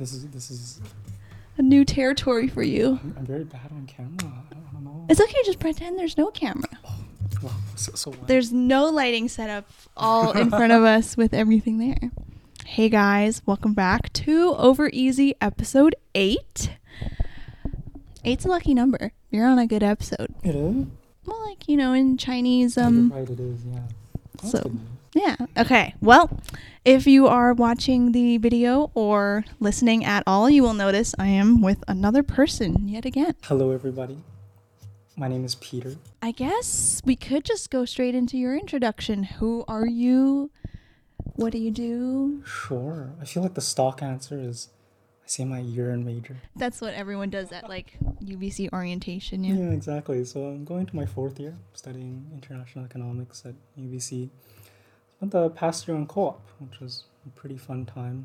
This is this is. A new territory for you. I'm, I'm very bad on camera. I don't, know. It's okay, just pretend there's no camera. Well, so, so? There's no lighting set up all in front of us with everything there. Hey guys, welcome back to Over Easy episode 8. Eight's a lucky number. You're on a good episode. It is. Well, like, you know, in Chinese, Oh, um, right. It is. Yeah. That's so-. Yeah. Okay. Well, if you are watching the video or listening at all, you will notice I am with another person yet again. Hello, everybody. My name is Peter. I guess we could just go straight into your introduction. Who are you? What do you do? Sure. I feel like the stock answer is, I say my year and major. That's what everyone does at like UBC orientation. Yeah. Yeah. exactly. So I'm going to my fourth year studying international economics at UBC. Spent the past year on co-op, which was a pretty fun time.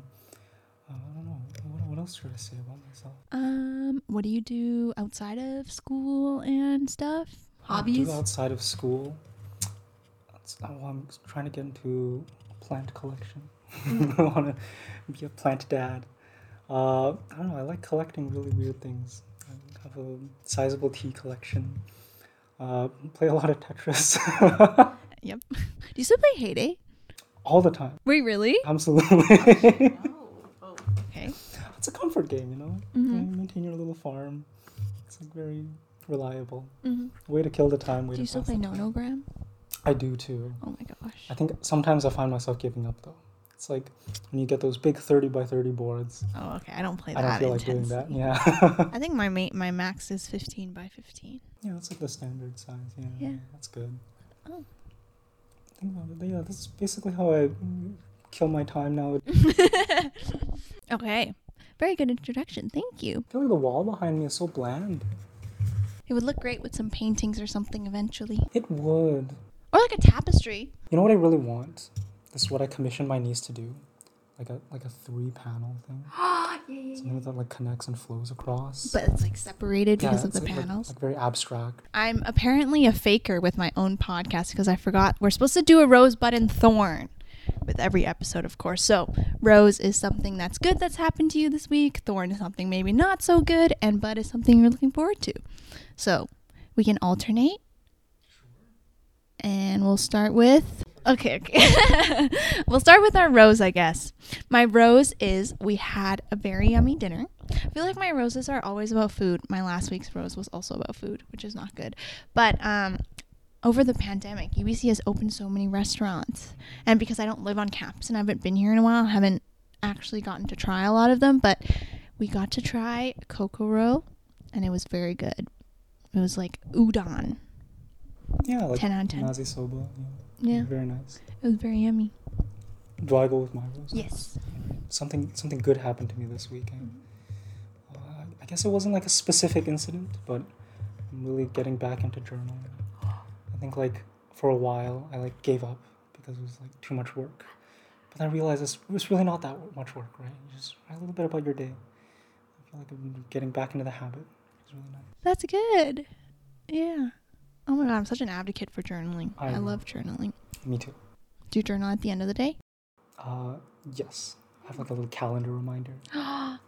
Uh, I don't know. What, what else should I say about myself? Um, what do you do outside of school and stuff? Hobbies? outside of school. Oh, I'm trying to get into plant collection. I want to be a plant dad. Uh, I don't know. I like collecting really weird things. I have a sizable tea collection. Uh, play a lot of Tetris Yep. do you still play Hay Day? All the time. Wait, really? Absolutely. Okay. it's a comfort game, you know. Mhm. You maintain your little farm. It's like very reliable. hmm Way to kill the time. Way Do to you still play the time. Nonogram? I do too. Oh my gosh. I think sometimes I find myself giving up though. It's like when you get those big 30 by 30 boards. Oh, okay. I don't play that. I don't feel like doing that. Yeah. I think my ma- my max is 15 by 15. yeah, that's like the standard size. Yeah. Yeah. That's good. Oh. Think about it. Yeah, that's basically how I kill my time now. Okay. Very good introduction. Thank you. I feel like the wall behind me is so bland. It would look great with some paintings or something eventually. It would. Or like a tapestry. You know what I really want? This is what I commissioned my niece to do. Like a like a three panel thing. yeah, yeah, Something that like connects and flows across. But it's like separated Yeah, because of the like- like- panels. like very abstract. I'm apparently a faker with my own podcast because I forgot we're supposed to do a rosebud and thorn with every episode, of course. So, rose is something that's good that's happened to you this week, thorn is something maybe not so good, and bud is something you're looking forward to. So, we can alternate. And we'll start with. Okay, okay. we'll start with our rose, I guess. My rose is we had a very yummy dinner. I feel like my roses are always about food. My last week's rose was also about food, which is not good. But um, over the pandemic, UBC has opened so many restaurants. And because I don't live on campus and I haven't been here in a while, I haven't actually gotten to try a lot of them. But we got to try Kokoro, and it was very good. It was like udon. Yeah, like 10 out of 10. mazesoba. Yeah, Very nice. it was very yummy. Do I go with my rose? Yes. Something something good happened to me this weekend. Uh, I guess it wasn't like a specific incident, but I'm really getting back into journaling. I think like for a while I like gave up because it was like too much work. But then I realized it's, it was really not that much work, right? You just write a little bit about your day. I feel like I'm getting back into the habit. It's really nice. That's good. Yeah. Oh my god, I'm such an advocate for journaling. I I, love journaling. Me too. Do you journal at the end of the day? Uh, yes. I have like a little calendar reminder.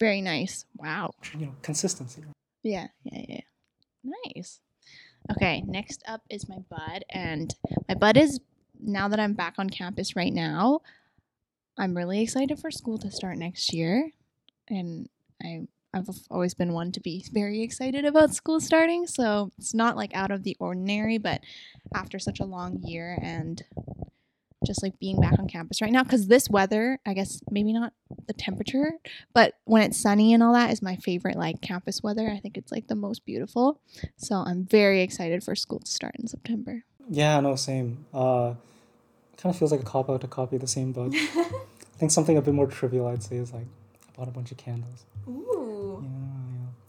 very nice. Wow. You know, consistency. Yeah, yeah, yeah. Nice. Okay, next up is my bud, and my bud is now that I'm back on campus right now. I'm really excited for school to start next year, and I I've always been one to be very excited about school starting. So it's not like out of the ordinary, but after such a long year and just like being back on campus right now, because this weather, I guess maybe not the temperature, but when it's sunny and all that is my favorite like campus weather. I think it's like the most beautiful. So I'm very excited for school to start in September. Yeah, no, same. Uh, kind of feels like a cop out to copy the same bug. I think something a bit more trivial I'd say is like I bought a bunch of candles. Ooh.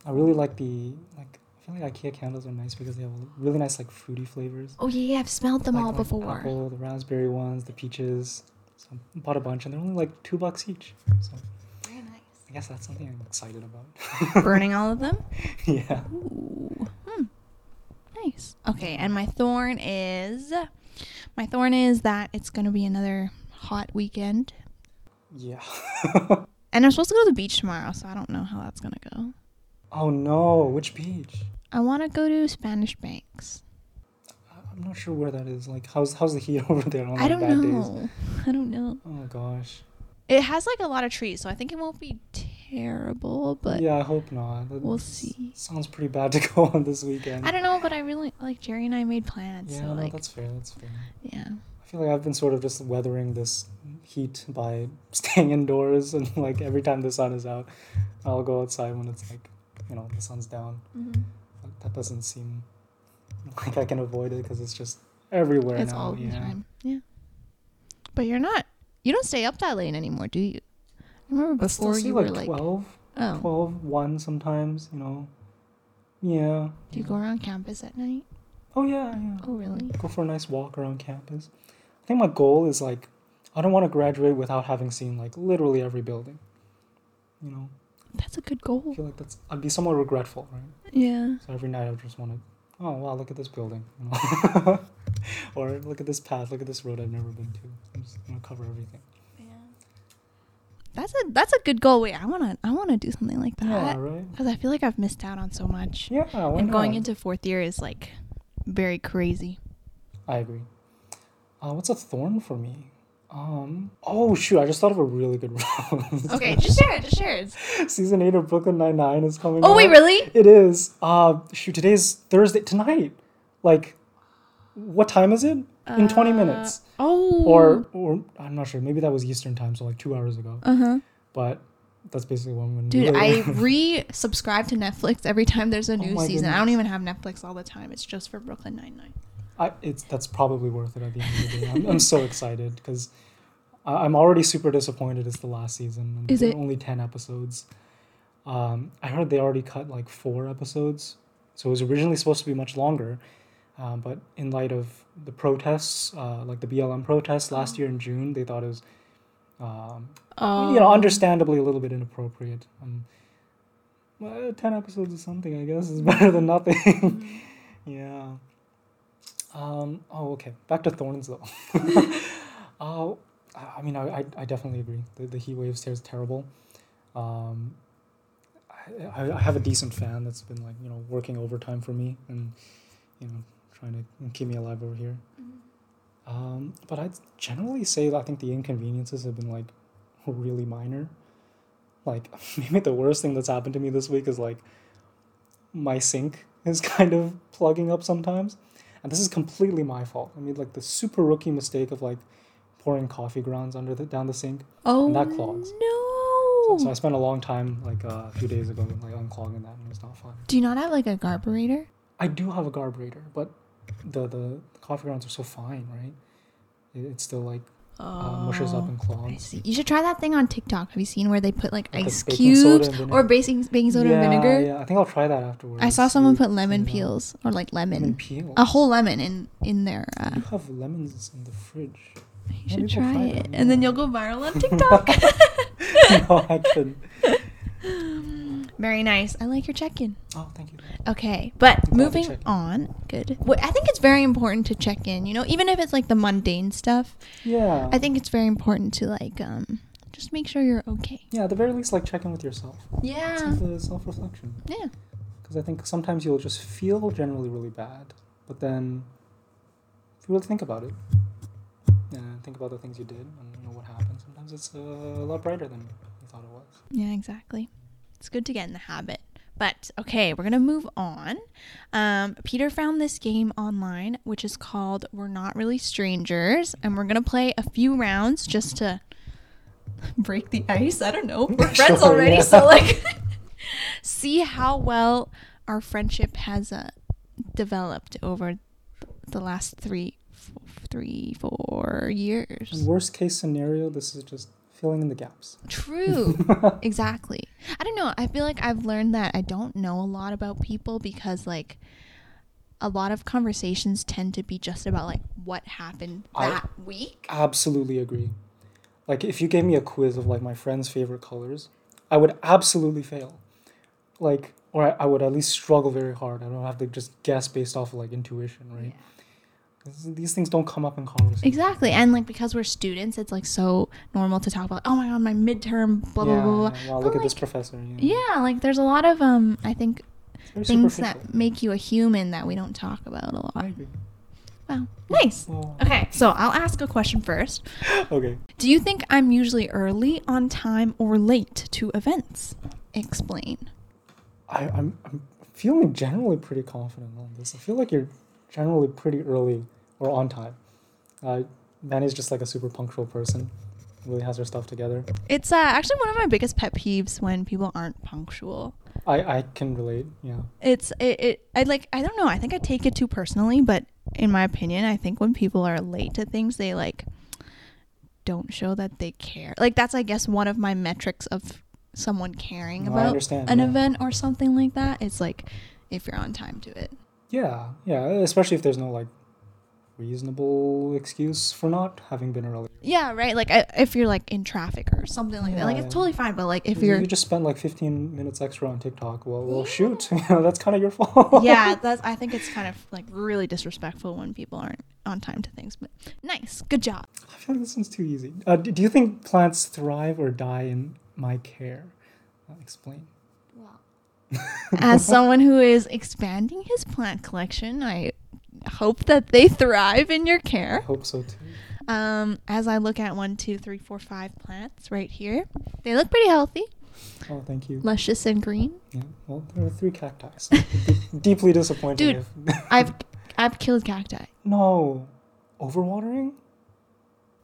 I really like the like. I feel like IKEA candles are nice because they have really nice like fruity flavors. Oh yeah, yeah, I've smelled them like, all like before. Apple, the raspberry ones, the peaches. So I bought a bunch and they're only like two bucks each. So Very nice. I guess that's something I'm excited about. Burning all of them. yeah. Ooh. Hmm. Nice. Okay, and my thorn is my thorn is that it's gonna be another hot weekend. Yeah. And I'm supposed to go to the beach tomorrow, so I don't know how that's gonna go. Oh no, which beach? I want to go to Spanish Banks. I'm not sure where that is. Like, how's how's the heat over there on I like, don't bad days? know. I don't know. Oh gosh. It has like a lot of trees, so I think it won't be terrible. But yeah, I hope not. That we'll see. Sounds pretty bad to go on this weekend. I don't know, but I really like Jerry and I made plans. yeah, so like, that's fair. That's fair. yeah. I feel like I've been sort of just weathering this heat by staying indoors, and like every time the sun is out, I'll go outside when it's like, you know, the sun's down. But that doesn't seem like I can avoid it because it's just everywhere It's now. all the yeah. time. Yeah. But you're not. You don't stay up that late anymore, do you? I remember still before you like were like, 12, oh, 12, 1 sometimes, you know. Yeah. do you go around campus at night? Oh, yeah, yeah. Oh, really? Go for a nice walk around campus. I think my goal is like, I don't want to graduate without having seen like literally every building. You know, That's a good goal. I feel like that's, I'd be somewhat regretful, right? Yeah. So every night I just want to, oh, wow, look at this building. You know? or look at this path, look at this road I've never been to. I'm just to cover everything. Yeah. That's a that's a good goal. Wait, I wanna I wanna do something like that. Yeah, right? because I feel like I've missed out on so much. Yeah, and going not? into fourth year is like very crazy. I agree. Uh, what's a thorn for me? Um. Oh shoot! I just thought of a really good one. Okay, just share it. Just share it. Season eight of Brooklyn Nine Nine is coming. Oh wait, really? It is. Uh, shoot! Today's Thursday. Tonight. Like, what time is it? In twenty Uh, minutes. Oh. Or or I'm not sure. Maybe that was Eastern time, so like two hours ago. Uh huh. But that's basically what I'm gonna Dude, do. I re-subscribe to Netflix every time there's a Oh new my season. I don't even have Netflix all the time. It's just for Brooklyn Nine Nine. I, it's that's probably worth it at the end of the day. I'm, I'm so excited because I'm already super disappointed. It's the last season. Is it? only ten episodes? Um, I heard they already cut like four episodes, so it was originally supposed to be much longer. Uh, but in light of the protests, uh, like the BLM protests last year in June, they thought it was, um, Oh. you know, understandably a little bit inappropriate. Um, well, ten episodes is something, I guess, is better than nothing. yeah. Um, oh, okay. Back to Thorns, though. uh, I mean, I, I, definitely agree. The, the heat waves here is terrible. Um, I, I I have a decent fan that's been like you know working overtime for me and you know trying to keep me alive over here. Um, but I'd generally say that I think the inconveniences have been like really minor. Like maybe the worst thing that's happened to me this week is like my sink is kind of plugging up sometimes. And this is completely my fault. I made like the super rookie mistake of like pouring coffee grounds under the down the sink. Oh that clogs. no! So, so I spent a long time like uh, a few days ago like unclogging that and it was not fun. Do you not have like a garburator? I do have a garburator, but the the coffee grounds are so fine, right? It, it's still like uh, mushes up and Oh, see. You should try that thing on TikTok. Have you seen where they put like, Like ice cubes or baking baking soda yeah, and vinegar? Yeah, I think I'll try that afterwards. I saw someone put lemon peels or like lemon, Lemon peels. a whole lemon in in their. I Uh, do have lemons in the fridge. you should try it, and then you'll go viral on TikTok. no, I couldn't. Very nice. I like your check-in. Oh, thank you. Okay, but moving on. Good. Well, I think it's very important to check in. You know, even if it's like the mundane stuff, Yeah. I think it's very important to like um just make sure you're okay. Yeah, at the very least, like check in with yourself. Yeah. Self-reflection. Yeah. Because I think sometimes you'll just feel generally really bad, but then if you really think about it and think about the things you did and you know what happened, sometimes it's uh, a lot brighter than you thought it was. Yeah, exactly. It's good to get in the habit. But okay, we're gonna move on. Um, Peter found this game online, which is called "We're Not Really Strangers," and we're gonna play a few rounds just to break the ice. I don't know. We're friends Sure, already, yeah. so like, see how well our friendship has uh, developed over the last three, f- three, four years. And worst case scenario, this is just filling in the gaps. True. exactly. I don't know. I feel like I've learned that I don't know a lot about people because like a lot of conversations tend to be just about like what happened I- that week. Absolutely agree. Like if you gave me a quiz of like my friend's favorite colors, I would absolutely fail. Like or I, I would at least struggle very hard. I don't have to just guess based off of like intuition, right? 'Cause these things don't come up in conversation. Exactly. And like because we're students, it's like so normal to talk about, oh my god, my midterm, blah blah yeah, blah blah. yeah. Wow, look at this professor. know. Yeah, like there's a lot of um I think things that make you a human that we don't talk about a lot. Wow. Nice. Okay, so I'll ask a question first. okay. Do you think I'm usually early, on time, or late to events? Explain. I, I'm, I'm feeling generally pretty confident on this. I feel like you're generally pretty early or on time. Uh, Manny's just like a super punctual person. Really has her stuff together. It's uh, actually one of my biggest pet peeves when people aren't punctual. I, I can relate. Yeah. It's it, it I like I don't know. I think I take it too personally, but in my opinion, I think when people are late to things, they like don't show that they care. Like that's I guess one of my metrics of someone caring No, about an yeah. event or something like that. It's like if you're on time to it. Yeah. Yeah. Especially if there's no like reasonable excuse for not having been early. Yeah, right. Like I, if you're like in traffic or something like that, like it's totally fine. But like if If you're, you just spent like 15 minutes extra on TikTok, well, well, Yeah. shoot, you know, that's kind of your fault. yeah, that's. I think it's kind of like really disrespectful when people aren't on time to things. But nice, good job. I feel like this one's too easy. Uh, d- do you think plants thrive or die in my care? Uh, explain. Well As someone who is expanding his plant collection, I hope that they thrive in your care. I hope so too. Um, as I look at one, two, three, four, five plants right here, they look pretty healthy, Oh, thank you. luscious and green. Yeah. Well, there are three cacti. Deeply disappointed. Dude. I've I've killed cacti. no, overwatering.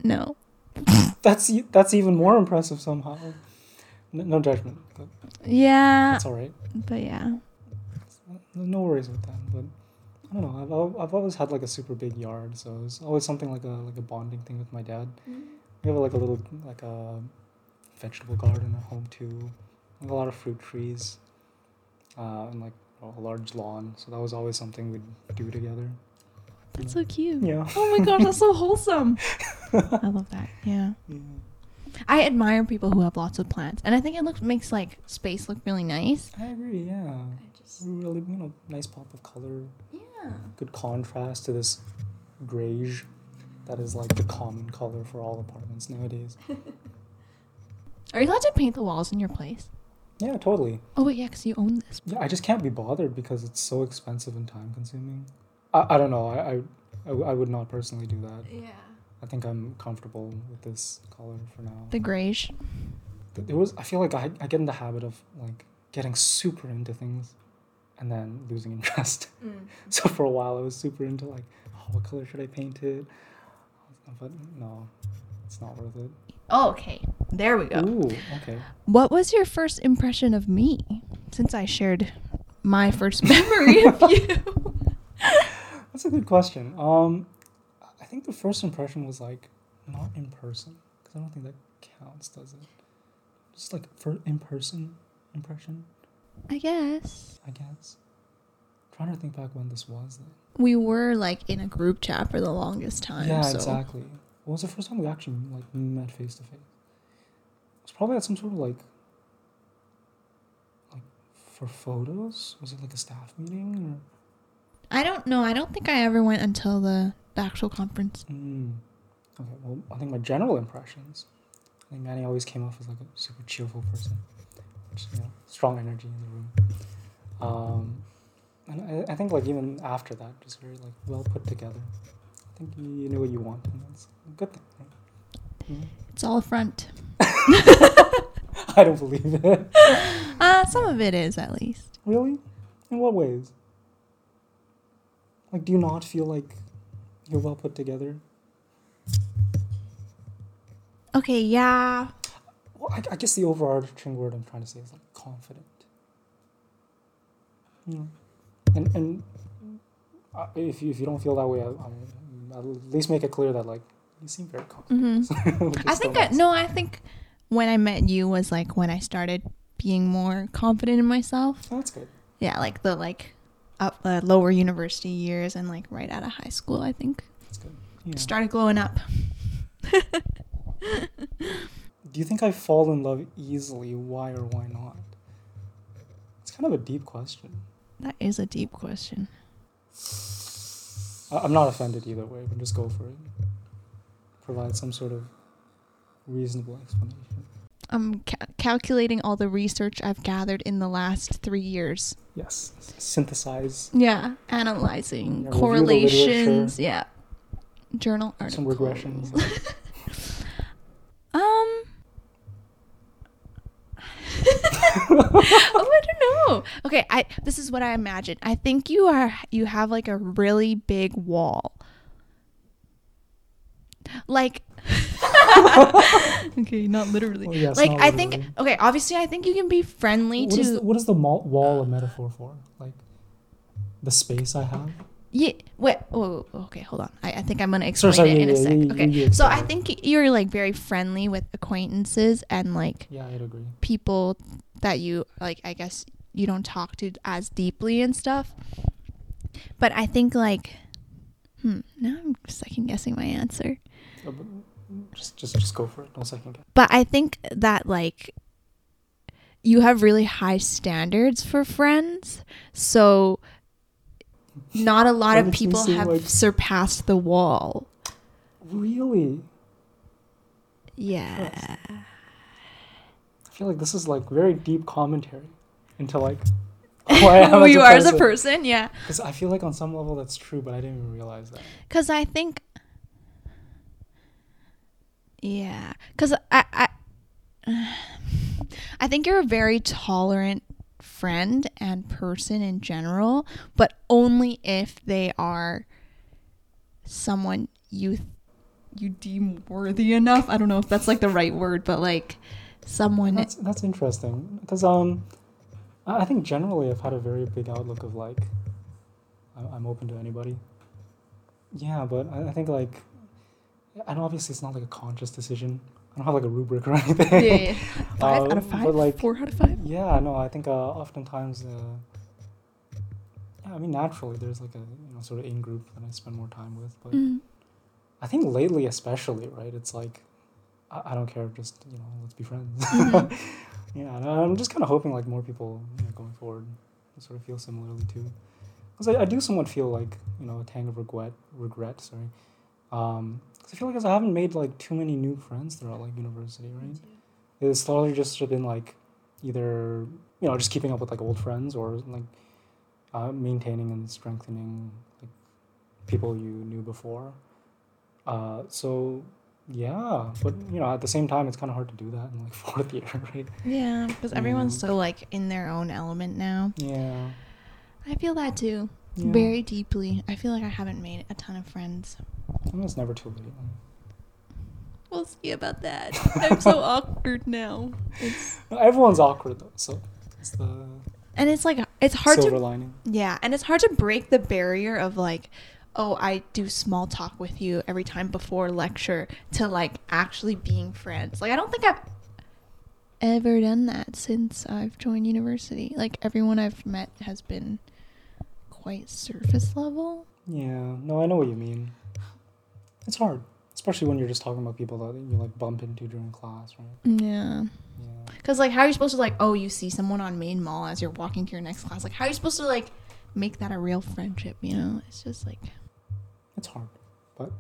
No, That's that's even more impressive somehow. No, no judgment, yeah, that's all right. but yeah. No worries with that. But I don't know. I've al- I've always had like a super big yard, so it's always something like a like a bonding thing with my dad. We have like a little like a vegetable garden at home too, like a lot of fruit trees, uh, and like a large lawn. So that was always something we'd do together. That's so cute. Yeah. Oh my gosh, that's so wholesome. I love that. Yeah. yeah. I admire people who have lots of plants, and I think it looks makes like space look really nice. I agree. Yeah. I just Really, you know, nice pop of color, yeah. good contrast to this grayish that is like the common color for all apartments nowadays. Are you allowed to paint the walls in your place? Yeah, totally. Oh wait, yeah, because you own this. Yeah, I just can't be bothered because it's so expensive and time consuming. I, I don't know. I, I I would not personally do that. Yeah. I think I'm comfortable with this color for now. The grayish. Th- There was I feel like I, I get in the habit of like getting super into things and then losing interest. so for a while I was super into like, oh, what color should I paint it? But no, it's not worth it. Oh, okay. There we go. Ooh, okay. What was your first impression of me? Since I shared my first memory of you. That's a good question. Um, I think the first impression was like not in person because I don't think that counts, does it? Just like for in person impression, I guess. I guess. trying to think back when this was. Then. We were like in a group chat for the longest time. yeah, so. exactly. What was the first time we actually like met face to face? It was probably at some sort of like like for photos. Was it like a staff meeting I don't know. I don't think I ever went until the, the actual conference. Mm. Okay, well, I think my general impressions. I think Manny always came off as like a super cheerful person, which you know, strong energy in the room. Um, and I, I think like even after that, just very like well put together. I think you, you knew what you want, and that's a good thing. Right? Mhm. It's all a front. I don't believe it. Uh, some of it is at least. Really? In what ways? Like, do you not feel like you're well put together? Okay, yeah. Well, I, I guess the overarching word I'm trying to say is like confident. You know, and and if you if you don't feel that way, I, I'm, at least make it clear that like you seem very confident. Mm-hmm. I think I, no. I think when I met you was like when I started being more confident in myself. Oh, that's good. Yeah, like the like up uh, lower university years and like right out of high school. I think That's good. Yeah. started glowing up. Do you think I fall in love easily? Why or why not? It's kind of a deep question. That is a deep question. I- I'm not offended either way, but just go for it. Provide some sort of reasonable explanation. I'm ca- calculating all the research I've gathered in the last three years. Yes, synthesize Yeah, analyzing Yeah, correlations. Yeah, journal articles. some regressions. Um. oh, I don't know. Okay, I this is what I imagine. I think you are you have like a really big wall. Like Okay, not literally. Well, yes, like not I think okay, obviously I think you can be friendly What to is, the, what is the mall, wall a metaphor for? Like the space I have? Yeah. Wait. Oh, okay. Hold on. I, I think I'm gonna explain sorry, it in yeah, a yeah, sec. you- okay. you so I think you're like very friendly with acquaintances and like Yeah, I'd agree. people that you like. I guess you don't talk to as deeply and stuff. But I think like, hmm. Now I'm second guessing my answer. But Just, just, just go for it. No second guess. But I think that like you have really high standards for friends. So not a lot That of people have like- surpassed the wall. Really? Yeah. I feel like this is like very deep commentary into like who I am Who you are as a person. person, yeah. Because I feel like on some level that's true, but I didn't even realize that. Because I think, yeah. Because I, I, I think you're a very tolerant friend and person in general, but only if they are someone you you deem worthy enough. I don't know if that's like the right word, but like someone. That's that's interesting because um, I think generally I've had a very big outlook of like, I'm open to anybody. Yeah, but I think like, and obviously it's not like a conscious decision. I don't have like a rubric or anything. yeah, yeah. Five Uh, out of five. like, Four out of five. Yeah, no, I think uh, oftentimes, uh, yeah, I mean, naturally, there's like a you know sort of in group that I spend more time with, but Mm. I think lately, especially, right, it's like I, I don't care, just you know, let's be friends. Mhm. yeah, and I'm just kind of hoping like more people you know, going forward sort of feel similarly too, because I, I do somewhat feel like you know a tang of regret, regret, sorry. Um, 'cause I feel like I haven't made like too many new friends throughout like university, right? It's slowly just been like either you know just keeping up with like old friends or like uh, maintaining and strengthening like people you knew before. Uh, so yeah, but you know at the same time it's kind of hard to do that in like fourth year, right? Yeah, because everyone's Mm. so like in their own element now. Yeah. I feel that too. yeah. Very deeply. I feel like I haven't made a ton of friends. I it's never too late. We'll see about that. I'm so awkward now. It's, Everyone's awkward though, so it's the and it's like it's hard silver to lining. yeah, and it's hard to break the barrier of like, oh, I do small talk with you every time before lecture to like actually being friends. Like I don't think I've ever done that since I've joined university. Like everyone I've met has been quite surface level. Yeah, no, I know what you mean. It's hard, especially when you're just talking about people that you like bump into during class, right? Yeah. Yeah. Because, like, how are you supposed to, like, oh, you see someone on main mall as you're walking to your next class? Like, how are you supposed to, like, make that a real friendship, you know? It's just like. It's hard, but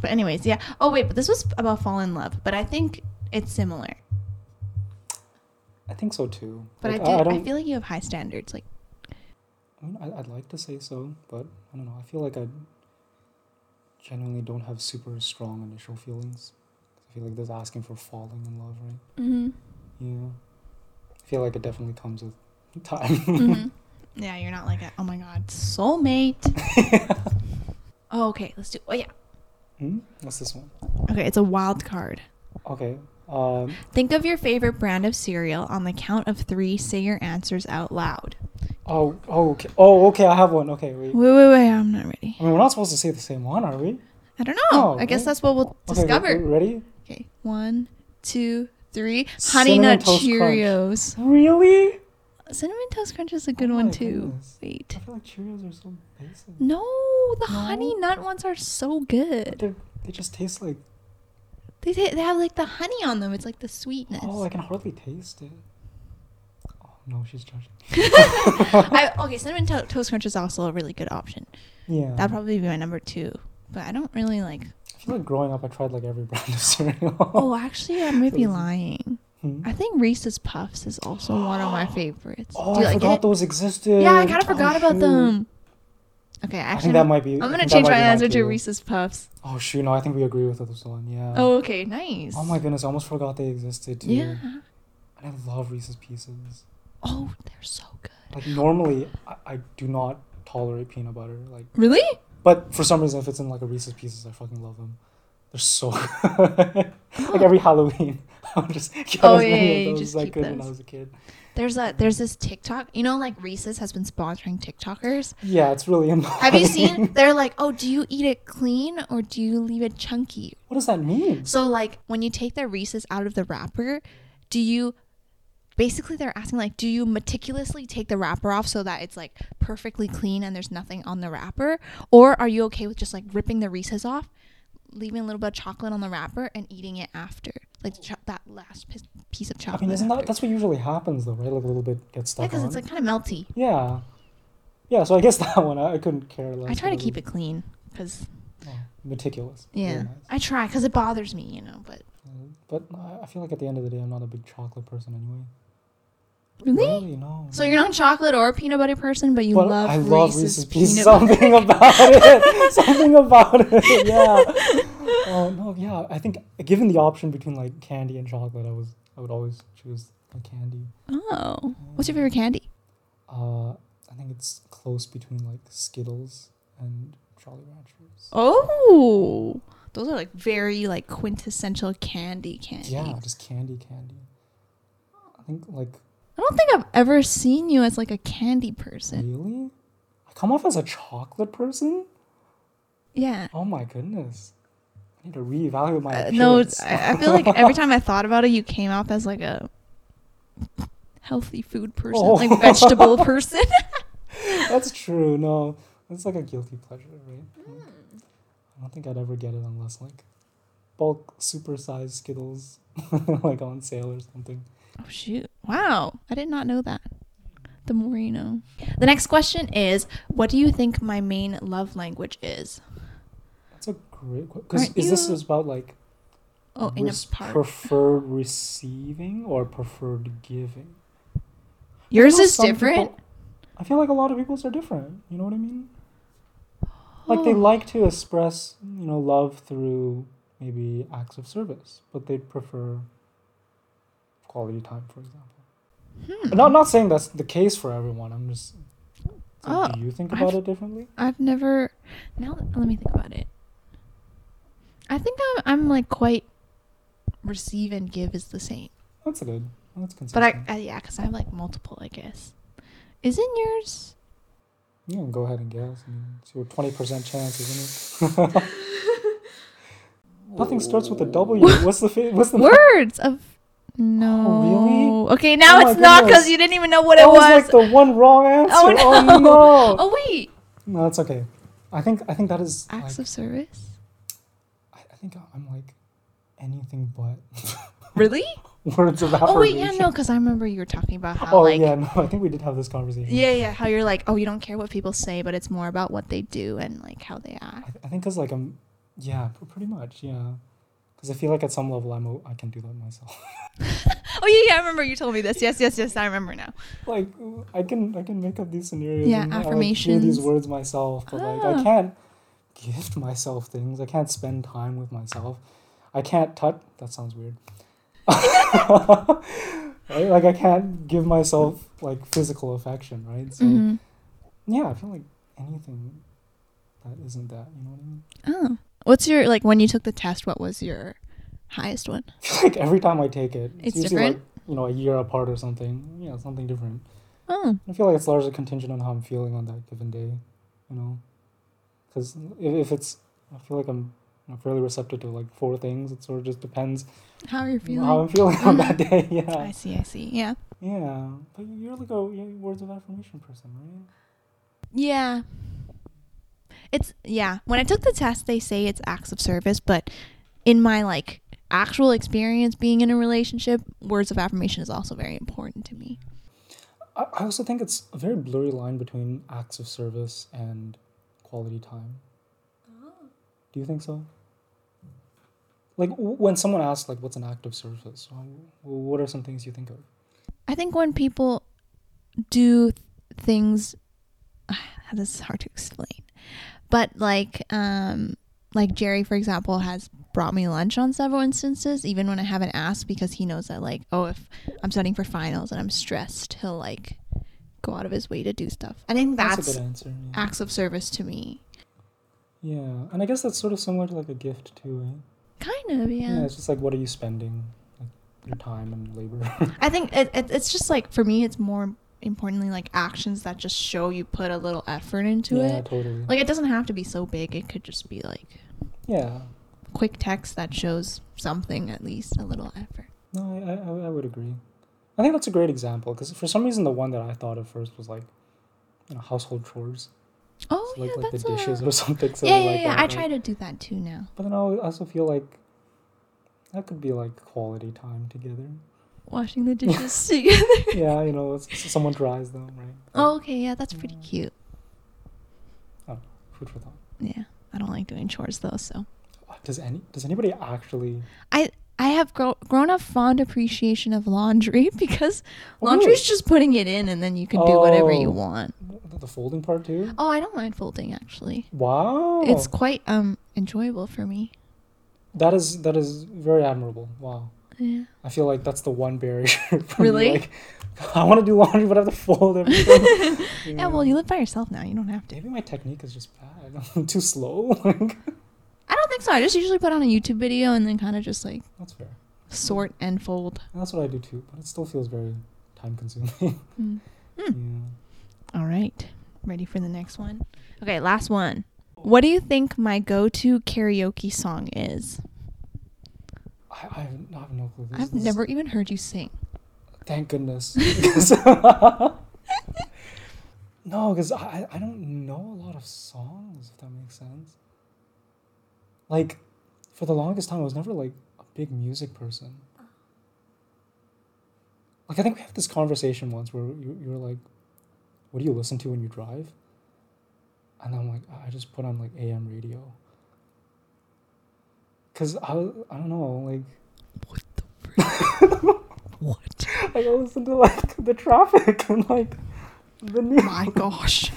But, anyways, yeah. Oh, wait, but this was about fall in love, but I think it's similar. I think so too. But Like, I do. I, don't. feel like you have high standards. Like, I mean, I, I'd like to say so, but I don't know. I feel like I genuinely don't have super strong initial feelings. I feel like there's asking for falling in love, right? mm-hmm. Yeah. I feel like it definitely comes with time. mm-hmm. yeah, you're not like, a, oh my God, soulmate. oh, okay, let's do. Oh, yeah. Hmm? What's this one? Okay, it's a wild card. Okay. Um, Think of your favorite brand of cereal. On the count of three, say your answers out loud. Oh, oh, okay. Oh, okay. I have one. Okay, wait. Wait, wait, wait. I'm not ready. I mean, we're not supposed to say the same one, are we? I don't know. Oh, I guess that's what we'll Okay, discover. re- ready? Okay, one, two, three. Honey Cinnamon Nut Toast Crunch. Cheerios. Really? Cinnamon Toast Crunch is a good Oh one too. goodness. Wait. I feel like Cheerios are so basic. No, the No? Honey Nut ones are so good. they just taste like. They, they have like the honey on them. It's like the sweetness. Oh, I can hardly taste it. Oh No, she's judging. I, okay, cinnamon to- toast crunch is also a really good option. Yeah. That'd probably be my number two. But I don't really like. I feel like growing up, I tried like every brand of cereal. Oh, actually, I might be lying. Hmm. I think Reese's Puffs is also one of my favorites. Oh, Do you I like forgot it? those existed. Yeah, I kind of Oh, forgot about shoot. them. Okay, I actually, think that might be. I'm gonna change my answer to. Reese's Puffs. Oh shoot! No, I think we agree with this one. Yeah. Oh, okay, nice. Oh my goodness! I almost forgot they existed too. Yeah. And I love Reese's Pieces. Oh, mm. they're so good. Like normally, I, I do not tolerate peanut butter. Like, Really? but for some reason, if it's in like a Reese's Pieces, I fucking love them. They're so good. like every Halloween, I'll just get Oh, as yeah, many yeah, of those just as I could when I was a kid. There's a there's this TikTok. You know, like Reese's has been sponsoring TikTokers. Yeah, it's really annoying. Have you seen? They're like, oh, do you eat it clean or do you leave it chunky? What does that mean? So like when you take the Reese's out of the wrapper, do you basically they're asking like do you meticulously take the wrapper off so that it's like perfectly clean and there's nothing on the wrapper or are you okay with just like ripping the Reese's off, leaving a little bit of chocolate on the wrapper and eating it after? Like cho- that last piece piece of I chocolate. mean, isn't that after. that's what usually happens though, right? Like a little bit gets Yeah, stuck because on. it's like kind of melty. yeah, yeah. So I guess that one I, I couldn't care less. I try to keep it clean because Oh, meticulous. yeah, nice. I try because it bothers me, you know. But Uh, But I- I feel like at the end of the day, I'm not a big chocolate person anyway. Really, Really, no. so you're not a chocolate or a peanut butter person, but you But love I love Reese's, Reese's Pieces. butter. Something about it. Something about it. Yeah. Oh no, yeah. I think given the option between like candy and chocolate, I was I would always choose like candy. Oh, what's your favorite candy? Uh, I think it's close between like Skittles and Jolly Ranchers. Oh, those are like very like quintessential candy candy. Yeah, just candy, candy. I think like I don't think I've ever seen you as like a candy person. really, I come off as a chocolate person. Yeah. Oh my goodness. I need to reevaluate my Uh, no. I, I feel like every time I thought about it, you came off as like a healthy food person, Oh. like vegetable person. That's true. No, it's like a guilty pleasure, right? Hmm. I don't think I'd ever get it unless like bulk supersized Skittles, like on sale or something. Oh shoot! Wow, I did not know that. The more you know. The next question is, what do you think my main love language is? That's a great question. Aren't Is this you- is about like Oh, in a res- part. preferred receiving or preferred giving? Yours is different. people- I feel like a lot of people's are different. You know what I mean? Like they like to express, you know, love through maybe acts of service, but they prefer quality time, for example. Hmm. Not not saying that's the case for everyone. I'm just. Oh, do you think about I've- it differently? I've never. Now let me think about it. I think I'm, I'm like quite receive and give is the same, That's good. That's but. I, I yeah, because I have like multiple, I guess. Isn't yours? You can go ahead and guess. I mean, it's your twenty percent chance, isn't it? Nothing starts with a W. What's the fa- what's the Words of no. Oh, really? Okay, oh now Oh it's not because you didn't even know what That it was was. like the one wrong oh, answer. Oh, Oh no. no! oh wait, No, that's okay. I think I think that is. acts like, of service. I, I think I'm like anything but Really? words of Oh affirmation. wait, yeah, no, because I remember you were talking about how Oh like yeah, no, I think we did have this conversation. yeah, yeah, how you're like, oh, you don't care what people say, but it's more about what they do and like how they I, act. th- I think because like I'm, yeah, pretty much, yeah. Because I feel like at some level I'm a, I can do that myself. Oh yeah, yeah, I remember you told me this. Yes, yes, yes, I remember now. like I can I can make up these scenarios. Yeah, and, I, like, these words myself, but like Ah. I can't gift myself things. I can't spend time with myself. I can't touch. That sounds weird. right? Like I can't give myself like physical affection, right? So Mhm. yeah, I feel like anything that isn't that, you know what I mean? Oh, what's your like when you took the test? What was your highest one? Like every time I take it, It's usually different? like you know a year apart or something. Yeah, something different. Oh, I feel like it's largely contingent on how I'm feeling on that given day, you know. Because if, if it's, I feel like I'm you know, fairly receptive to like four things. It sort of just depends how you're you feeling? how I'm feeling on that day. Yeah. I see, I see. Yeah, yeah. But you're like a you're a words of affirmation person, right? yeah. It's yeah. When I took the test, they say it's acts of service, but in my like actual experience being in a relationship, words of affirmation is also very important to me. I also think it's a very blurry line between acts of service and quality time. Oh. Do you think so? Like w- when someone asks, like, "What's an act of service?" What are some things you think of? I think when people do things, this is hard to explain, but like, um, like Jerry, for example, has brought me lunch on several instances, even when I haven't asked, because he knows that like, oh, if I'm studying for finals and I'm stressed, he'll like go out of his way to do stuff. I think That's, that's, a good answer. Yeah. acts of service to me. yeah, and I guess that's sort of similar to like a gift too, right? Kind of, Yeah, yeah. it's just like what are you spending, like your time and labor. I think it, it, it's just like for me, it's more importantly like actions that just show you put a little effort into yeah, it. totally. Like it doesn't have to be so big. It could just be like yeah, quick text that shows something at least a little effort. no, I, I I would agree. I think that's a great example because for some reason the one that I thought of first was like, you know, household chores, Oh so like yeah, like the dishes a... or something. yeah, yeah, like yeah. that, I right? try to do that too now. But then I also feel like that could be like quality time together. Washing the dishes together. yeah, you know, someone dries them, right? Oh, okay, yeah, that's pretty cute. Oh, Food for thought. Yeah, I don't like doing chores though, so Does any does anybody actually? I I have grow, grown a fond appreciation of laundry because Oh, laundry is really? just putting it in and then you can do whatever you Oh. want. The folding part too. Oh, I don't mind folding actually. Wow, It's quite um enjoyable for me. that is that is very admirable. Wow, Yeah. I feel like that's the one barrier. Really? like, I want to do laundry, but I have to fold everything. Yeah, well, you live by yourself now. You don't have to. maybe my technique is just bad. I'm too slow. Like, I don't think so. I just usually put on a YouTube video and then kind of just like that's fair. sort and fold. And that's what I do too, but it still feels very time consuming. Mm. yeah. All right. Ready for the next one? Okay, last one. What do you think my go to karaoke song is? I, I, have, I have no clue. This- I've never even heard you sing. Thank goodness. Because- no, because I, I don't know a lot of songs, if that makes sense. Like, for the longest time, I was never like a big music person. Like, I think we had this conversation once where you, you were like, What do you listen to when you drive? And I'm like, I just put on like AM radio. Because I, I don't know, like, What the frick? What? like I listen to like the traffic and like the news. My gosh.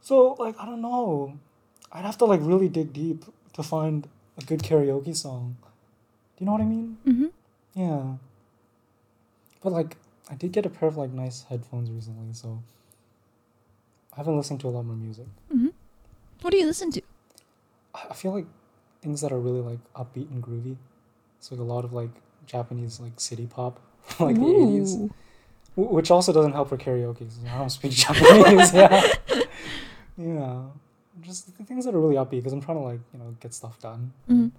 So like I don't know. I'd have to like really dig deep to find a good karaoke song. Do you know what I mean? Mm-hmm. Yeah. But like I did get a pair of like nice headphones recently, so I haven't listened to a lot more music. Mm-hmm. What do you listen to? I I feel like things that are really like upbeat and groovy. So like a lot of like Japanese like city pop, from, like the eighties. Ooh. Wh- Which also doesn't help for karaoke. I don't speak Japanese. yeah. Yeah. Just the things that are really upbeat because I'm trying to like, you know, get stuff done. Mhm.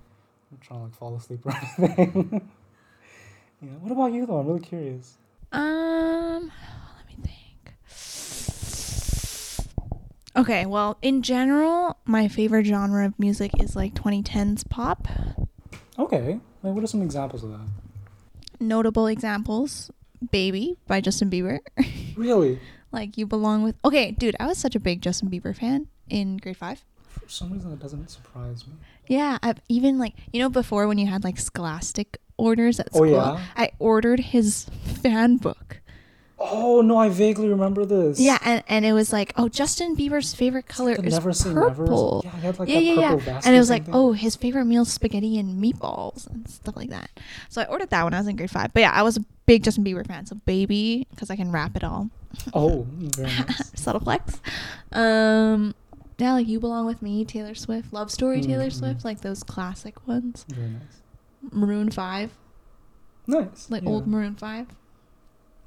I'm trying to like fall asleep or anything. yeah. What about you though? I'm really curious. Um, let me think. Okay, well, in general, my favorite genre of music is like 2010s pop. Okay. Like, what are some examples of that? Notable examples Baby by Justin Bieber. Really? like, You Belong with. Okay, dude, I was such a big Justin Bieber fan in grade five. For some reason that doesn't surprise me. Yeah, I've even like, you know, before when you had like scholastic orders at school, Oh, school, yeah? I ordered his fan book. Oh no, I vaguely remember this. Yeah, and, and it was like, oh, Justin Bieber's favorite color is Never Say Never. purple. Yeah, had like yeah, yeah, purple yeah. And it was like, oh, his favorite meal is spaghetti and meatballs and stuff like that. So I ordered that when I was in grade five. But yeah, I was a big Justin Bieber fan. So baby, because I can rap it all. Oh, very nice. Subtle flex. Um, yeah, like you belong with me, Taylor Swift, Love Story, Taylor Mhm. Swift, like those classic ones. Very nice. Maroon Five, Nice. like yeah. old Maroon Five.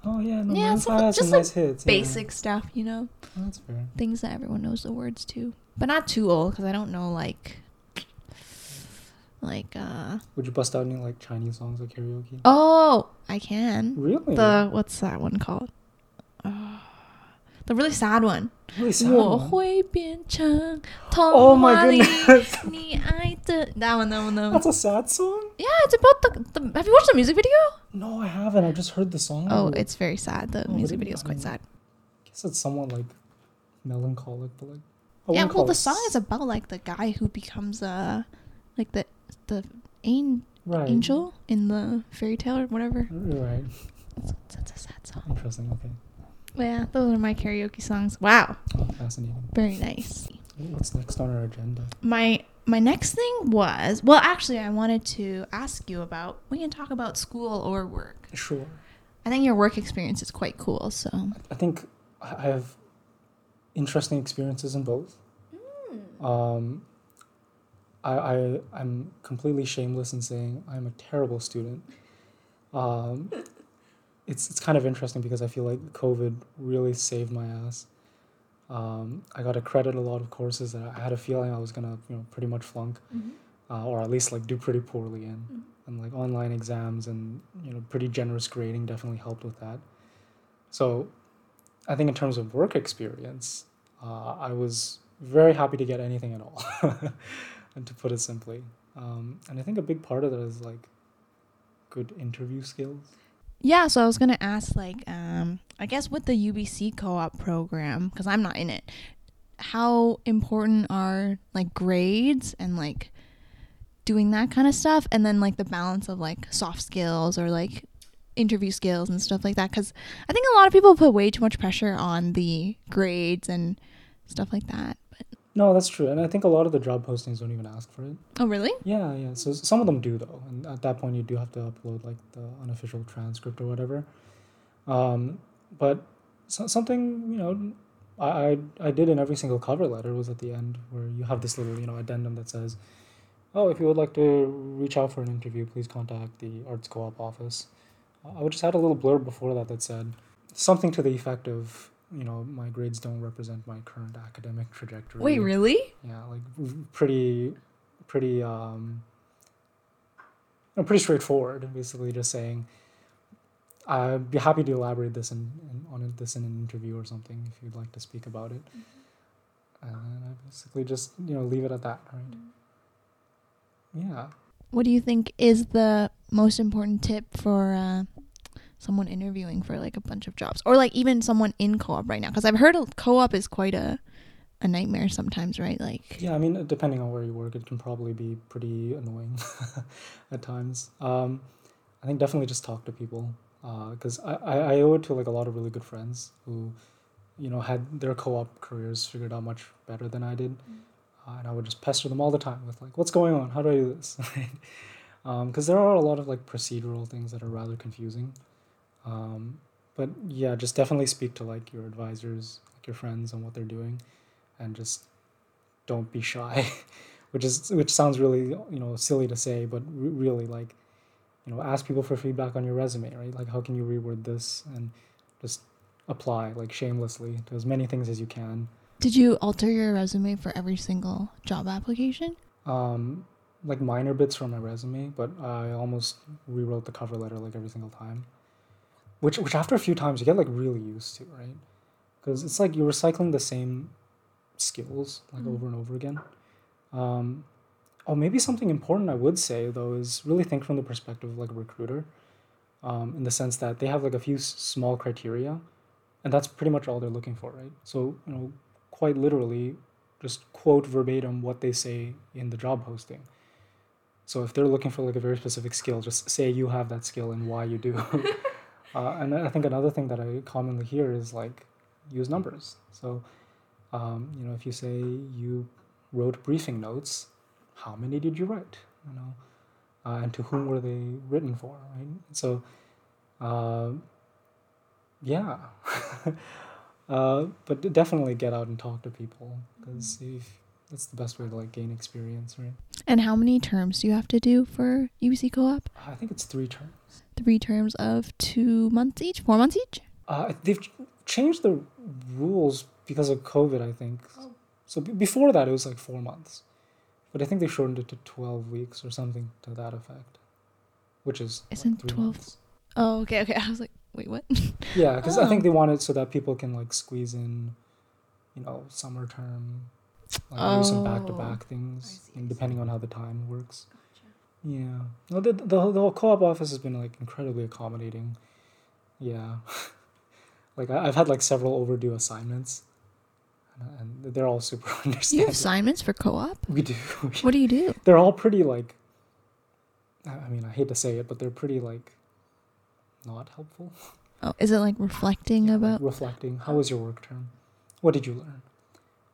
Oh yeah, no, Yeah, yeah, some- some, just, some like, nice hits. yeah. Basic stuff, you know, Oh, that's fair. things that everyone knows the words to, but not too old because I don't know like, like uh. Would you bust out any like Chinese songs at karaoke? Oh, I can. Really? The what's that one called? Uh, The really sad one. Really sad 我 one. 会变成 Oh 童 my 话里 goodness. 你爱 的 That one, that one, that one. That's a sad song? Yeah, it's about the, the. Have you watched the music video? No, I haven't. I just heard the song. Oh, I it's very sad. The Oh, music video is quite mean, sad. I guess it's somewhat like melancholic, but like. I Yeah, well, the song is about like the guy who becomes a, like the the an- right. angel in the fairy tale or whatever. Right. It's, it's a sad song. Interesting. Okay. Yeah, those are my karaoke songs. Wow, Oh, fascinating. very nice. What's next on our agenda? My my next thing was well, actually, I wanted to ask you about. We can talk about school or work. Sure. I think your work experience is quite cool. So I think I have interesting experiences in both. Um, I, I I'm completely shameless in saying I'm a terrible student. Um, it's it's kind of interesting because I feel like COVID really saved my ass. Um, I got to credit a lot of courses that I had a feeling I was gonna you know pretty much flunk, uh, or at least like do pretty poorly in, Mhm. and like online exams and you know pretty generous grading definitely helped with that. So, I think in terms of work experience, uh, I was very happy to get anything at all, and to put it simply. Um, and I think a big part of that is like good interview skills. Yeah, so I was gonna ask like, um, I guess with the UBC co-op program because I'm not in it. How important are like grades and like doing that kind of stuff, and then like the balance of like soft skills or like interview skills and stuff like that? Because I think a lot of people put way too much pressure on the grades and stuff like that. No, that's true, and I think a lot of the job postings don't even ask for it. oh, really? Yeah, yeah. So some of them do though, and at that point you do have to upload like the unofficial transcript or whatever. Um, but so, something you know, I, I I did in every single cover letter was at the end where you have this little you know addendum that says, "Oh, if you would like to reach out for an interview, please contact the Arts Co-op office." I would just add a little blurb before that that said something to the effect of, you know, my grades don't represent my current academic trajectory. Wait, really? Yeah, like pretty, pretty, um, no, pretty straightforward. Basically, just saying, I'd be happy to elaborate this in, in on this in an interview or something if you'd like to speak about it. And I basically just you know leave it at that, right? Yeah. What do you think is the most important tip for uh, someone interviewing for like a bunch of jobs, or like even someone in co-op right now? Because I've heard a co-op is quite a a nightmare sometimes, right? Like, Yeah, I mean, depending on where you work, it can probably be pretty annoying at times. Um, I think definitely just talk to people because I, I, I owe it to like a lot of really good friends who, you know, had their co-op careers figured out much better than I did, uh, and I would just pester them all the time with like, "What's going on? How do I do this?" Because there are a lot of like procedural things that are rather confusing. Um, but yeah, just definitely speak to like your advisors, like your friends, on what they're doing, and just don't be shy which is which sounds really you know silly to say but re- really like you know ask people for feedback on your resume right? Like how can you reword this? And just apply like shamelessly to as many things as you can. Did you alter your resume for every single job application? um like minor bits from my resume but i almost rewrote the cover letter like every single time which which after a few times you get like really used to right because it's like you're recycling the same skills like Mhm. over and over again um oh maybe something important i would say though is really think from the perspective of like a recruiter um in the sense that they have like a few s- small criteria and that's pretty much all they're looking for right so you know quite literally just quote verbatim what they say in the job posting. So if they're looking for like a very specific skill, just say you have that skill and why you do. uh, and I think another thing that I commonly hear is like use numbers. So um, you know if you say you wrote briefing notes, how many did you write? You know, uh, and to whom were they written for? Right. So uh, yeah. Uh, but definitely get out and talk to people because that's the best way to like gain experience, right? And how many terms do you have to do for UBC co-op? I think it's three terms. Three terms of two months each, four months each. Uh, they've changed the rules because of COVID, I think. Oh. So b- before that, it was like four months, but I think they shortened it to twelve weeks or something to that effect, which is Isn't three 12 months. Oh, okay, okay. I was like, Wait, what? Yeah, because I think Oh. they want it so that people can like squeeze in, you know, summer term, like maybe some back to back things, see, and depending on how the time works. Yeah, no, the the, the whole co-op office has been like incredibly accommodating. Yeah, like I, I've had like several overdue assignments, and, and they're all super understanding. You have assignments for co-op? we do. What do you do? they're all pretty like. I mean, I hate to say it, but they're pretty like, not helpful. Oh, is it like reflecting Yeah, like about? reflecting. How was your work term? What did you learn?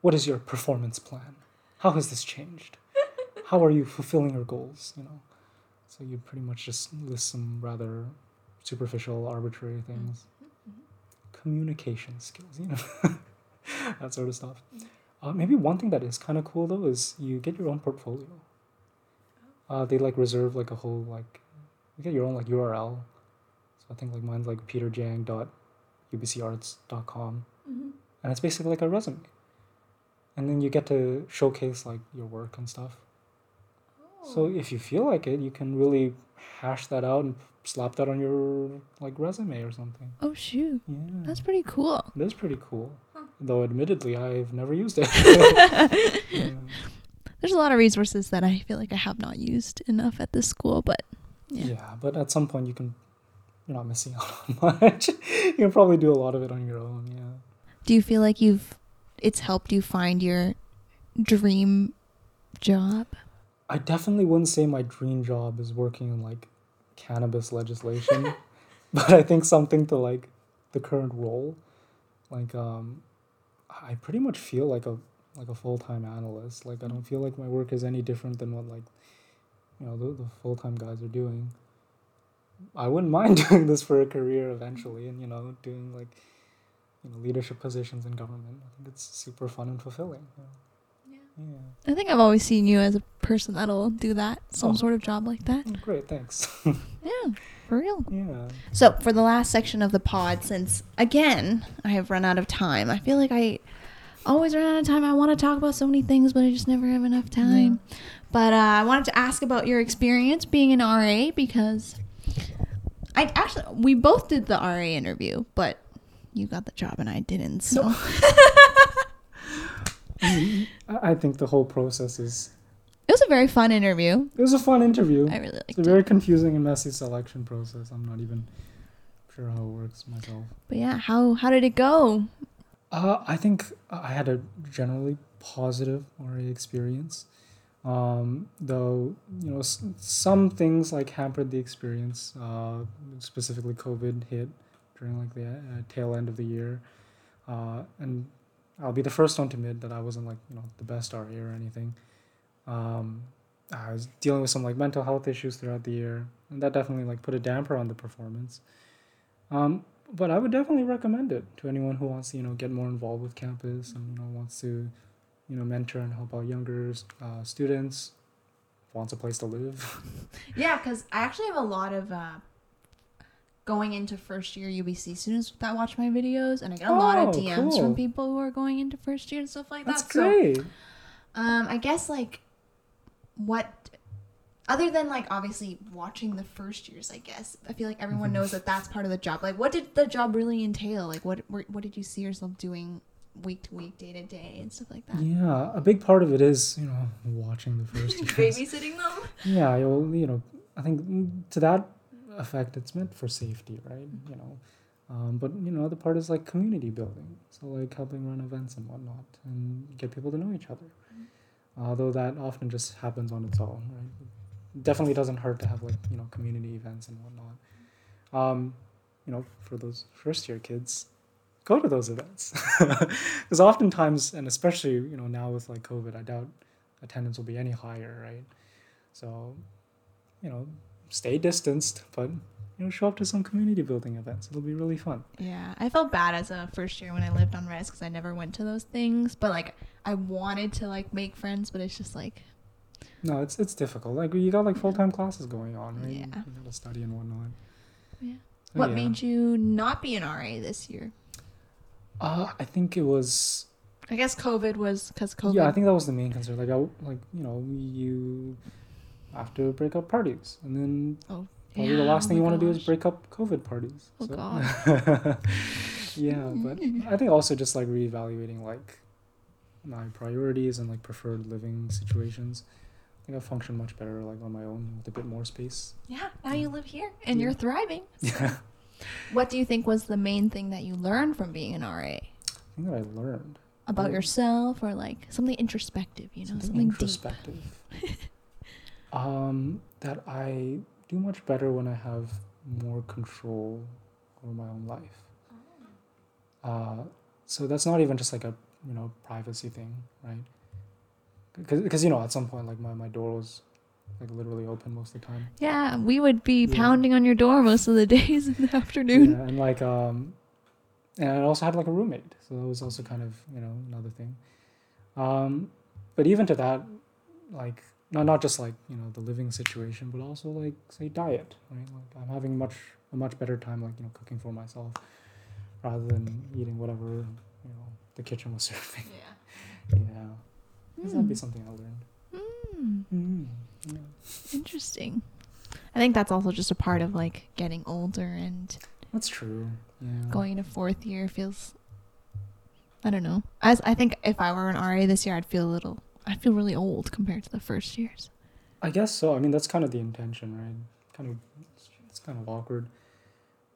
What is your performance plan? How has this changed? How are you fulfilling your goals? You know, so you pretty much just list some rather superficial, arbitrary things. Communication skills, you know, that sort of stuff. Uh, maybe one thing that is kind of cool though is you get your own portfolio. Uh, they like reserve like a whole like you get your own like URL. So I think like mine's like peterjang.ubcarts.com and it's basically like a resume. And then you get to showcase like your work and stuff. So oh. if you feel like it, you can really hash that out and slap that on your like resume or something. Oh shoot, Yeah. that's pretty cool. It is pretty cool. Though admittedly I've never used it. Yeah. There's a lot of resources that I feel like I have not used enough at this school, but Yeah. yeah, but at some point you can you're not missing out on much. you can probably do a lot of it on your own, yeah. do you feel like you've it's helped you find your dream job? I definitely wouldn't say my dream job is working in like cannabis legislation, but I think something to like the current role, like um, I pretty much feel like a like a full time analyst. Like I don't feel like my work is any different than what like, you know, the, the full time guys are doing. I wouldn't mind doing this for a career eventually, and you know, doing like, you know, leadership positions in government. I think it's super fun and fulfilling. Yeah. I think I've always seen you as a person that'll do that, some Oh. sort of job like that. Oh, Great, thanks. Yeah, for real. yeah. So, for the last section of the pod, since again, I have run out of time, I feel like I always run out of time. I want to talk about so many things, but I just never have enough time. But uh, I wanted to ask about your experience being an RA because I actually, we both did the RA interview, but you got the job and I didn't. So, I think the whole process is. it was a very fun interview. It was a fun interview. I really It's liked a it. very confusing and messy selection process. I'm not even sure how it works myself. But yeah, how, how did it go? Uh, I think I had a generally positive RA experience. Um, though, you know, s- some things like hampered the experience. Uh, specifically, COVID hit during like the uh, tail end of the year. Uh, and I'll be the first one to admit that I wasn't like, you know, the best RA or anything. Um, I was dealing with some like mental health issues throughout the year, and that definitely like put a damper on the performance. Um, but I would definitely recommend it to anyone who wants to, you know, get more involved with campus and you know wants to, you know, mentor and help out younger uh, students, wants a place to live. Yeah, because I actually have a lot of uh, going into first year UBC students that watch my videos, and I get a lot of Oh, DMs cool. from people who are going into first year and stuff like That's that. That's great. um, I guess like what. Other than like obviously watching the first years, I guess I feel like everyone knows that that's part of the job. Like, what did the job really entail? Like, what what what did you see yourself doing week to week, day to day, and stuff like that? Yeah, a big part of it is you know watching the first years. Babysitting them. Yeah, you'll you know I think to that effect it's meant for safety, right? You know, um, but you know the part is like community building, so like helping run events and whatnot, and get people to know each other. Although that often just happens on its own, right? Definitely doesn't hurt to have like you know community events and whatnot. Um, you know, for those first year kids, go to those events because oftentimes, and especially you know now with like COVID, I doubt attendance will be any higher, right? So, you know, stay distanced, but you know, show up to some community building events. It'll be really fun. Yeah, I felt bad as a first year when I lived on res because I never went to those things. But like, I wanted to like make friends, but it's just like, No, it's it's difficult. Like you got like full time classes going on, right? Yeah. You gotta study and whatnot. Yeah. So, what yeah. made you not be an RA this year? Uh, I think it was. I guess COVID was because COVID. Yeah, I think that was the main concern. Like, I like you know you have to break up parties, and then Oh, probably the last oh thing you want to do is break up COVID parties. Oh, God. yeah, but. I think also just like reevaluating like my priorities and like preferred living situations. I think I function much better like on my own with a bit more space. Yeah, now you live here and you're thriving. Yeah. What do you think was the main thing that you learned from being an RA? I think that I learned About Mm. yourself or like something introspective, you know, something, something, deep. um, that I do much better when I have more control over my own life. Uh, so that's not even just like a you know privacy thing, right? Because you know at some point like my, my door was like literally open most of the time. Yeah, we would be Yeah. pounding on your door most of the days in the afternoon. Yeah, and like um, and I also had like a roommate, so that was also kind of you know another thing. Um, but even to that, like not not just like you know the living situation, but also like say diet, right? Like I'm having much a much better time like you know cooking for myself rather than eating whatever you know the kitchen was serving. Yeah. Yeah, guess that'd be Hmm. something I learned. Mm, Mm, yeah. interesting. I think that's also just a part of like getting older and That's true. Yeah. going into fourth year feels I don't know. As I think if I were an RA this year I'd feel a little I'd feel really old compared to the first years. I guess so. I mean, that's kind of the intention, right? Kind of, it's, kind of awkward.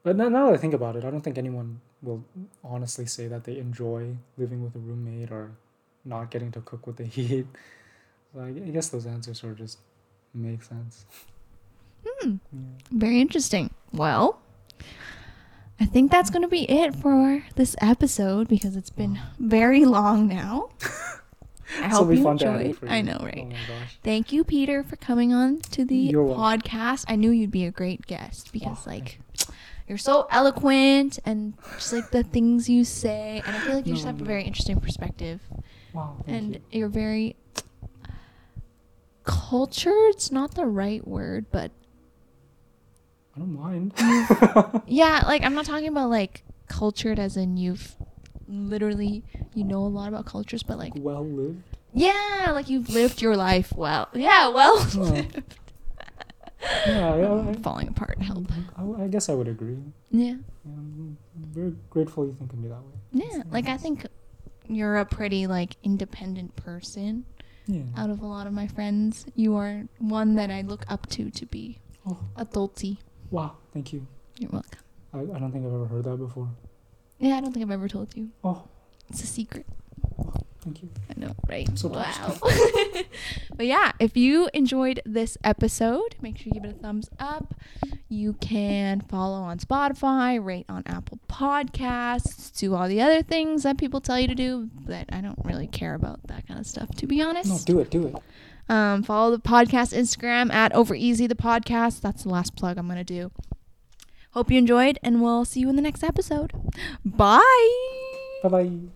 But now, now that I think about it, I don't think anyone will honestly say that they enjoy living with a roommate or not getting to cook what they eat. So I, I guess those answers sort of just make sense. Hmm. Yeah. Very interesting. Well, I think that's going to be it for this episode because it's been very long now. I hope you fun to edit enjoyed. for I know, right? Oh my gosh. Thank you, Peter, for coming on to the You're welcome. podcast. I knew you'd be a great guest because, Oh, like, you're so eloquent and just like the things you say, and I feel like you just No, have a very interesting perspective, Wow. Thank and you. you're very cultured's not the right word, but I don't mind. yeah, like I'm not talking about like cultured as in you've literally you know a lot about cultures, but like well lived. yeah, like you've lived your life well. Yeah, well. Oh. lived. Yeah, yeah, I- falling apart. Help. I, I guess I would agree. Yeah. Yeah, I'm very grateful you think of me that way. Yeah, like I think you're a pretty like independent person. Yeah. Out of a lot of my friends, you are one that I look up to to be Oh, adulty. wow. Thank you. You're welcome. I, I don't think I've ever heard that before. Yeah, I don't think I've ever told you. Oh, It's a secret. thank you. I know, right? So wow. but yeah, if you enjoyed this episode, make sure you give it a thumbs up. You can follow on Spotify, rate on Apple Podcasts, do all the other things that people tell you to do but I don't really care about that kind of stuff, to be honest. No, do it, do it. Um, follow the podcast Instagram at Over Easy the podcast. That's the last plug I'm gonna do. Hope you enjoyed, and we'll see you in the next episode. Bye. Bye bye.